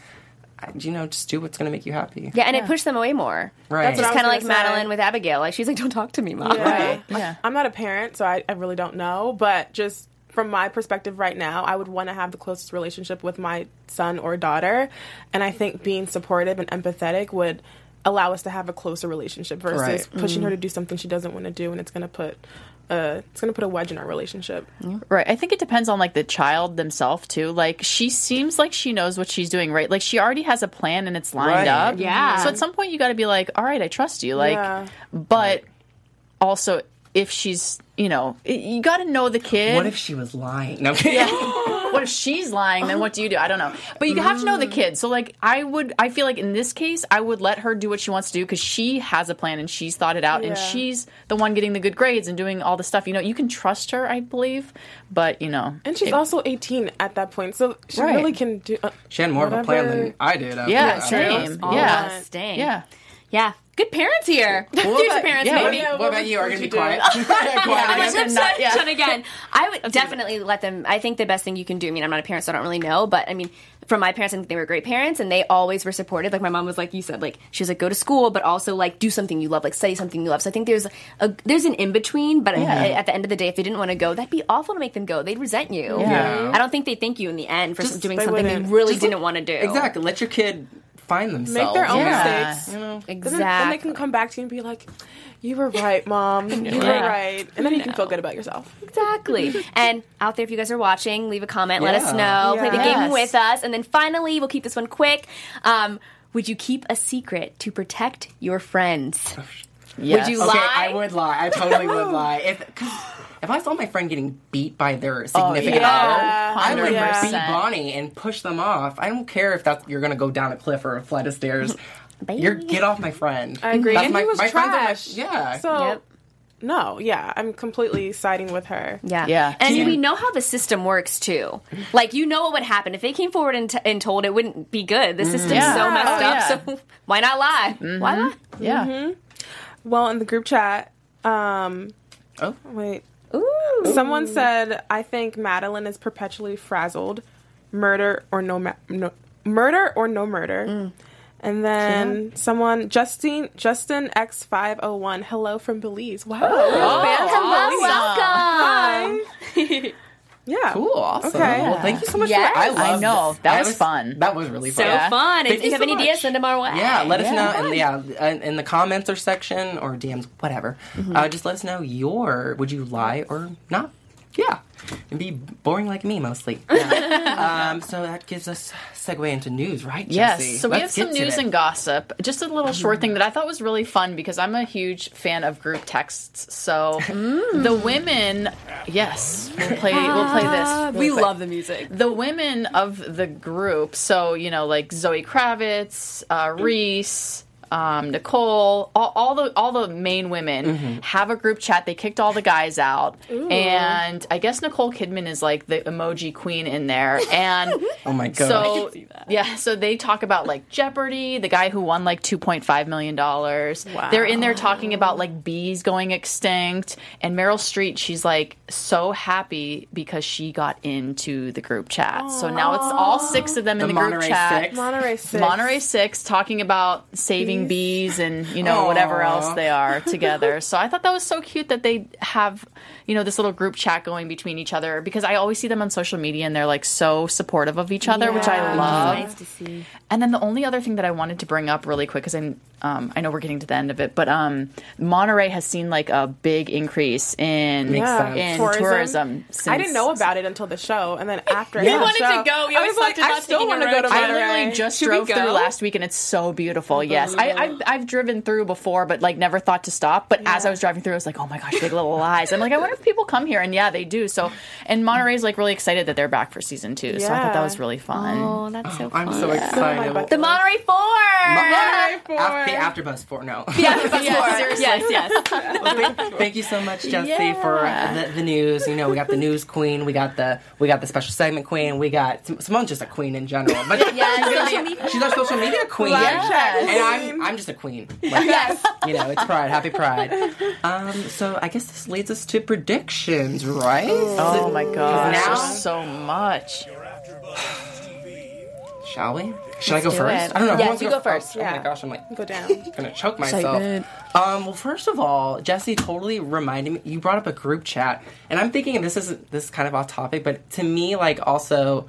S1: you know, just do what's going to make you happy.
S3: Yeah, and it pushed them away more.
S1: Right.
S4: That's
S3: Just kind of like
S4: say.
S3: Madeline with Abigail. Like she's like, "Don't talk to me, mom."
S4: Yeah.
S5: Right. Yeah.
S4: I'm not a parent, so I, I really don't know. But just from my perspective right now, I would want to have the closest relationship with my son or daughter. And I think being supportive and empathetic would allow us to have a closer relationship versus
S1: Right.
S4: pushing her to do something she doesn't want to do and it's going to put uh, it's going to put a wedge in our relationship.
S5: Right. I think it depends on like the child themselves too. Like she seems like she knows what she's doing, right? Like she already has a plan and it's lined
S1: Right.
S5: up.
S3: Yeah.
S5: So at some point you got to be like, "All right, I trust you." Like
S4: Yeah.
S5: but also if she's, you know, you got to know the kid.
S1: What if she was lying? No, I'm kidding.
S5: what if she's lying? Then what do you do? I don't know. But you have to know the kid. So like, I would. I feel like in this case, I would let her do what she wants to do because she has a plan and she's thought it out, and she's the one getting the good grades and doing all the stuff. You know, you can trust her, I believe. But you know,
S4: And she's
S5: it-
S4: also 18 at that point, so she
S5: Right.
S4: really can do. Uh,
S1: She had more of a plan than I did. after
S5: yeah, same,
S3: All
S5: yeah,
S3: of us staying.
S5: yeah.
S3: Yeah. Good parents here.
S1: What
S3: Future
S1: about-
S3: parents,
S5: yeah,
S3: maybe.
S4: Yeah,
S1: What about you? Are you going to
S4: would
S1: be
S4: you
S1: quiet?
S4: do?
S3: I'm
S1: again?
S3: like,
S5: not- yeah.
S3: again. I would definitely let them. I think the best thing you can do. I mean, I'm not a parent, so I don't really know. But I mean, from my parents, I think they were great parents, and they always were supportive. Like my mom was like you said, like she was like go to school, but also like do something you love, like study something you love. So I think there's a there's an in between. But at the end of the day, if they didn't want to go, that'd be awful to make them go. They'd resent you.
S1: Yeah.
S3: I don't think they thank you in the end for
S1: Just-
S3: doing something they really didn't want to do.
S1: Exactly. Let your kid find themselves.
S4: Make their own
S5: Yeah.
S4: mistakes.
S1: You know?
S4: Then-
S3: Exactly.
S4: Then they can come back to you and be like, "You were right, mom. You were
S5: Yeah.
S4: right," and then you can feel good about yourself.
S3: Exactly. and out there, if you guys are watching, leave a comment. Let us
S1: Yeah.
S3: know. Play the
S5: Yes.
S3: game with us. And then finally, we'll keep this one quick. Um, would you keep a secret to protect your friends?
S5: Yes.
S3: Would you
S1: Okay,
S3: lie?
S1: I would lie. I totally would lie. If cause if I saw my friend getting beat by their oh, significant
S5: yeah.
S1: other, I would
S4: Yeah.
S1: beat Bonnie and push them off. I don't care if that's you're gonna go down a cliff or a flight of stairs. you're get off my friend.
S4: I agree.
S1: That's
S4: and
S1: my,
S4: he was
S1: my friends are my-
S4: trash.
S1: yeah.
S4: So
S3: Yep.
S4: no, yeah, I'm completely siding with her.
S3: Yeah.
S5: Yeah.
S3: And
S1: Yeah.
S3: we know how the system works too. Like, you know what would happen. If they came forward and, t- and told it wouldn't be good. The mm-hmm. system's
S5: Yeah.
S3: so oh, messed
S5: Oh,
S3: up.
S5: yeah.
S3: So why not lie? Mm-hmm. Why not?
S5: Yeah. Mm-hmm.
S4: Well, in the group chat, um,
S1: Oh.
S4: wait,
S3: Ooh.
S4: someone said, "I think Madeline is perpetually frazzled. Murder or no, ma- no murder or no murder." Mm. And then someone, Justin, Justin X five hundred one. Hello from Belize. Wow,
S5: Oh,
S4: fans from
S5: awesome.
S3: Welcome.
S4: Hi. Yeah.
S1: Cool, awesome.
S4: Okay.
S1: Well, thank you so much.
S3: Yes.
S1: for I, love
S5: I know.
S1: this.
S5: That
S1: I
S5: was fun.
S1: That was really
S3: So
S1: fun.
S5: Yeah.
S3: fun. And
S1: Thank
S3: if you
S1: you
S3: have
S1: so
S3: any ideas, send them our way.
S1: Yeah, let us know, and yeah, in, in the comments or section or DMs, whatever.
S3: Mm-hmm.
S1: Uh, just let us know your. Would you lie or not? Yeah, and be boring like me mostly. Yeah. um, so that gives us segue into news, right?
S5: Yes.
S1: Jesse?
S5: So we have
S1: Let's
S5: some
S1: get to
S5: news
S1: it.
S5: and gossip. Just a little short thing that I thought was really fun because I'm a huge fan of group texts. So the women, yes, we'll play. We'll play this.
S3: Ah, we
S5: really quick.
S3: love the music.
S5: the women of the group. So you know, like Zoe Kravitz, uh, Reese. Um, Nicole, all, all the all the main women
S1: Mm-hmm.
S5: have a group chat. They kicked all the guys out, and I guess Nicole Kidman is like the emoji queen in there. And
S1: Oh my god.
S5: so yeah, so they talk about like Jeopardy, the guy who won like two point five million dollars. They're in there talking about like bees going extinct, and Meryl Streep. She's like so happy because she got into the group chat. So now it's all six of them in
S1: The
S5: the group chat.
S1: Six?
S4: Monterey Six.
S5: Monterey Six talking about saving bees and you know whatever else they are together. so I thought that was so cute that they have you know this little group chat going between each other because I always see them on social media and they're like so supportive of each other, which I
S4: Yeah.
S5: love.
S3: nice to see.
S5: And then the only other thing that I wanted to bring up really quick because I um, I know we're getting to the end of it, but um, Monterey has seen like a big increase in
S4: Yeah.
S5: in
S4: Tourism.
S5: tourism. since,
S4: I didn't know about it until the show, and then after
S5: You
S4: I saw the
S5: wanted to go. You
S4: I
S5: always
S4: was like, I still want to go to. Monterey.
S5: I literally just
S4: Should
S5: drove through last week and it's so beautiful. Yes, I, I've I've driven through before, but like never thought to stop. But as I was driving through, I was like, oh my gosh, Big Little Lies. I'm like, I wonder if people come here, and yeah, they do. So, and Monterey's like really excited that they're back for season two. So I thought that was really fun.
S3: Oh, that's so
S1: I'm
S3: fun.
S1: so excited.
S4: bucket
S3: The Monterey Four.
S4: Monterey Four.
S1: Af- the AfterBuzz four. No.
S5: Yeah, seriously.
S3: Yes, yes.
S1: Thank you so much, Jesse,
S5: Yeah.
S1: for the, the news. You know, we got the news queen, we got the we got the special segment queen, we got Simone's just a queen in general, but
S3: Yeah,
S1: she's, gonna be- she's our social media queen,
S4: Live chat
S1: and. I'm I'm just a queen. Like, yes, you know, it's Pride, Happy Pride. Um, so I guess this leads us to predictions, right?
S5: Oh my god!
S1: Now-
S5: so much.
S1: Shall we? Should I go
S5: do
S1: first?
S5: it.
S1: I don't know. who
S3: Yes,
S1: wants to
S3: you go first.
S1: Oh my
S4: Yeah.
S1: gosh, I'm like
S4: Go down.
S1: gonna choke myself. Um, well, first of all, Jesse totally reminded me. You brought up a group chat, and I'm thinking this is this is kind of off topic, but to me, like also,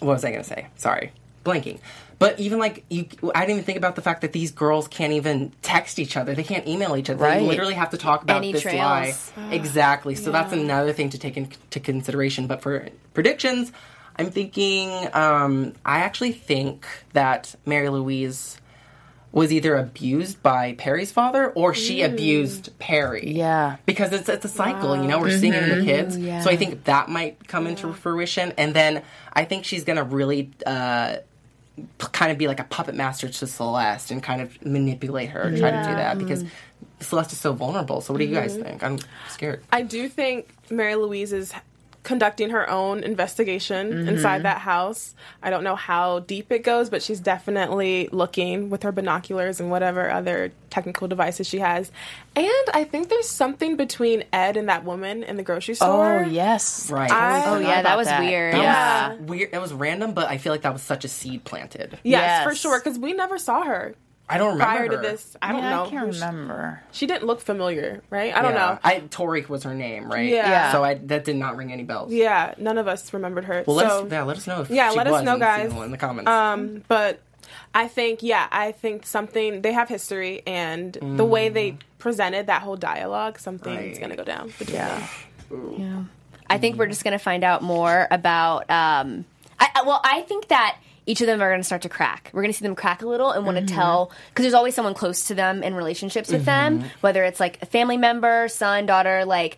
S1: what was I gonna say? Sorry, blanking. But even like you, I didn't even think about the fact that these girls can't even text each other. They can't email each other.
S5: Right.
S1: They literally have to talk about
S3: Any
S1: this
S3: trails.
S1: lie. exactly. So that's another thing to take into consideration. But for predictions, I'm thinking. Um, I actually think that Mary Louise was either abused by Perry's father or she abused Perry.
S5: Yeah.
S1: Because it's it's a cycle, you know, we're seeing it in the kids. So I think that might come into fruition. And then I think she's gonna really uh p- kind of be like a puppet master to Celeste and kind of manipulate her, try to do that because Celeste is so vulnerable. So what do you guys mm-hmm. think? I'm scared.
S4: I do think Mary Louise is conducting her own investigation
S1: Mm-hmm.
S4: inside that house. I don't know how deep it goes, but she's definitely looking with her binoculars and whatever other technical devices she has. And I think there's something between Ed and that woman in the grocery store.
S5: Oh yes,
S1: Right.
S4: I-
S3: Oh, yeah, that was
S5: that.
S3: weird.
S1: That
S5: Yeah.
S1: was weird. It was random, but I feel like that was such a seed planted.
S4: Yes,
S5: Yes.
S4: for sure, because we never saw her
S1: I don't remember
S4: prior to
S1: her.
S4: this. I don't
S5: Yeah,
S4: know.
S5: I can't
S4: who she-
S5: remember.
S4: She didn't look familiar, right? I don't
S1: Yeah.
S4: know.
S1: I Tori was her name, right?
S4: Yeah. Yeah.
S1: So I that did not ring any bells.
S4: yeah, none of us remembered her.
S1: Well,
S4: so,
S1: let's yeah, let us know if
S4: Yeah,
S1: she
S4: let us know,
S1: in
S4: guys.
S1: in the comments.
S4: Um, but I think, yeah, I think something they have history, and the way they presented that whole dialogue, something's
S1: Right.
S4: gonna go down between
S5: Yeah.
S4: them.
S3: I think we're just going to find out more about. Um, I, I- well, I think that each of them are going to start to crack. We're going to see them crack a little and want to mm-hmm. tell because there's always someone close to them in relationships with them, mm-hmm. whether it's like a family member, son, daughter, like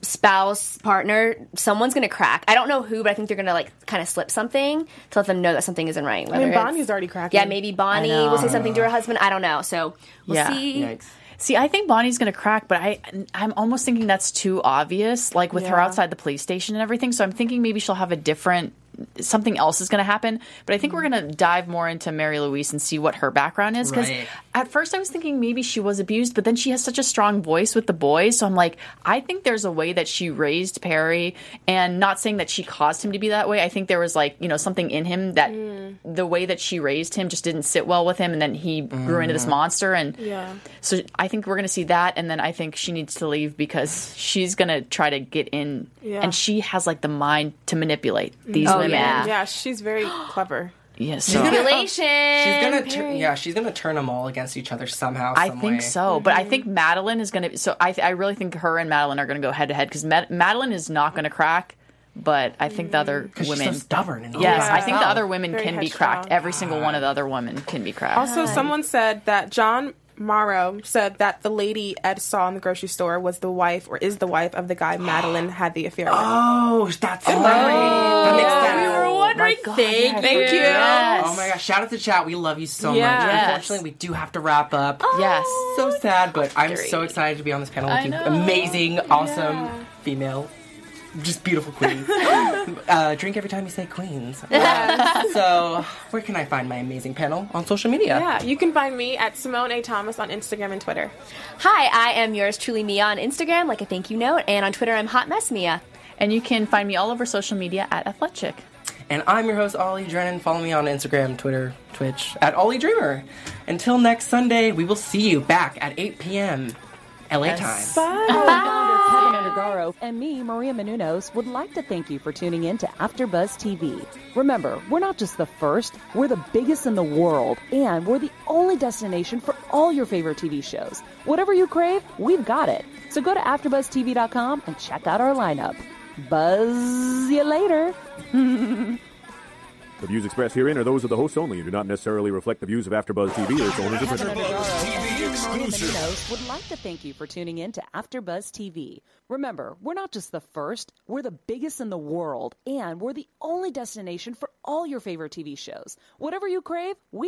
S3: spouse, partner. Someone's going to crack. I don't know who, but I think they're going to like kind of slip something to let them know that something isn't right.
S4: I mean, Bonnie's already cracking.
S3: Yeah, maybe Bonnie will say something to her husband. I don't know. So we'll
S5: Yeah.
S3: see.
S1: Yikes.
S5: See, I think Bonnie's going to crack, but I I'm almost thinking that's too obvious. Like with her outside the police station and everything. So I'm thinking maybe she'll have a different something else is going to happen. But I think we're mm. going to dive more into Mary Louise and see what her background is. Because
S1: Right.
S5: at first I was thinking maybe she was abused, but then she has such a strong voice with the boys. So I'm like, I think there's a way that she raised Perry, and not saying that she caused him to be that way. I think there was like you know something in him that mm. the way that she raised him just didn't sit well with him, and then he grew into this mm-hmm. monster. And
S4: Yeah.
S5: so I think we're going to see that, and then I think she needs to leave because she's going to try to get in,
S4: Yeah.
S5: and she has like the mind to manipulate these
S3: Oh,
S5: women.
S3: Yeah.
S4: Yeah, she's very clever.
S5: Yeah, so uh,
S3: Manipulation.
S1: She's gonna, tur- yeah, she's gonna turn them all against each other somehow.
S5: I think
S1: way.
S5: so, but I mm-hmm. think Madeline is going to. So I, I really think her and Madeline are going to go head to head because Madeline is not going to crack, but I think the other mm.
S1: 'Cause she's
S5: women.
S1: so stubborn. And
S5: Yes,
S4: Yeah.
S5: I think the other women
S4: Very
S5: can be
S4: headstrong.
S5: cracked. Every single one of the other women can be cracked.
S4: Also, someone said that John Morrow said that the lady Ed saw in the grocery store was the wife or is the wife of the guy Madeline had the affair with.
S1: Oh, that's right. That makes oh,
S4: Yeah,
S1: sense.
S4: we were wondering.
S5: God,
S4: thank,
S5: yes.
S4: thank you.
S5: Yes.
S1: Oh my gosh! Shout out to chat. We love you so
S4: Yes.
S1: much. Unfortunately, we do have to wrap up.
S5: Yes.
S1: So sad, but I'm so excited to be on this panel with
S5: I
S1: you. Amazing, awesome female, just beautiful queens. uh, drink every time you say queens. so, where can I find my amazing panel on social media?
S4: Yeah, you can find me at Simone A. Thomas on Instagram and Twitter.
S3: Hi, I am yours truly Mia on Instagram, like a thank you note, and on Twitter I'm Hot Mess Mia.
S5: And you can find me all over social media at Athletic.
S1: And I'm your host, Ollie Drennan. Follow me on Instagram, Twitter, Twitch at Ollie Dreamer. Until next Sunday, we will see you back at 8 p.m. LA time.
S2: Founder Keven Undergaro and me, Maria Menounos, would like to thank you for tuning in to AfterBuzz TV. Remember, we're not just the first, we're the biggest in the world, and we're the only destination for all your favorite TV shows. Whatever you crave, we've got it. So go to AfterBuzzTV.com and check out our lineup. Buzz you later.
S6: The views expressed herein are those of the hosts only and do not necessarily reflect the views of AfterBuzz TV or its owners or
S2: Kevin
S6: participants.
S7: TV
S2: and me,
S7: exclusive.
S2: Would like to thank you for tuning in to AfterBuzz TV. Remember, we're not just the first, we're the biggest in the world, and we're the only destination for all your favorite TV shows. Whatever you crave, we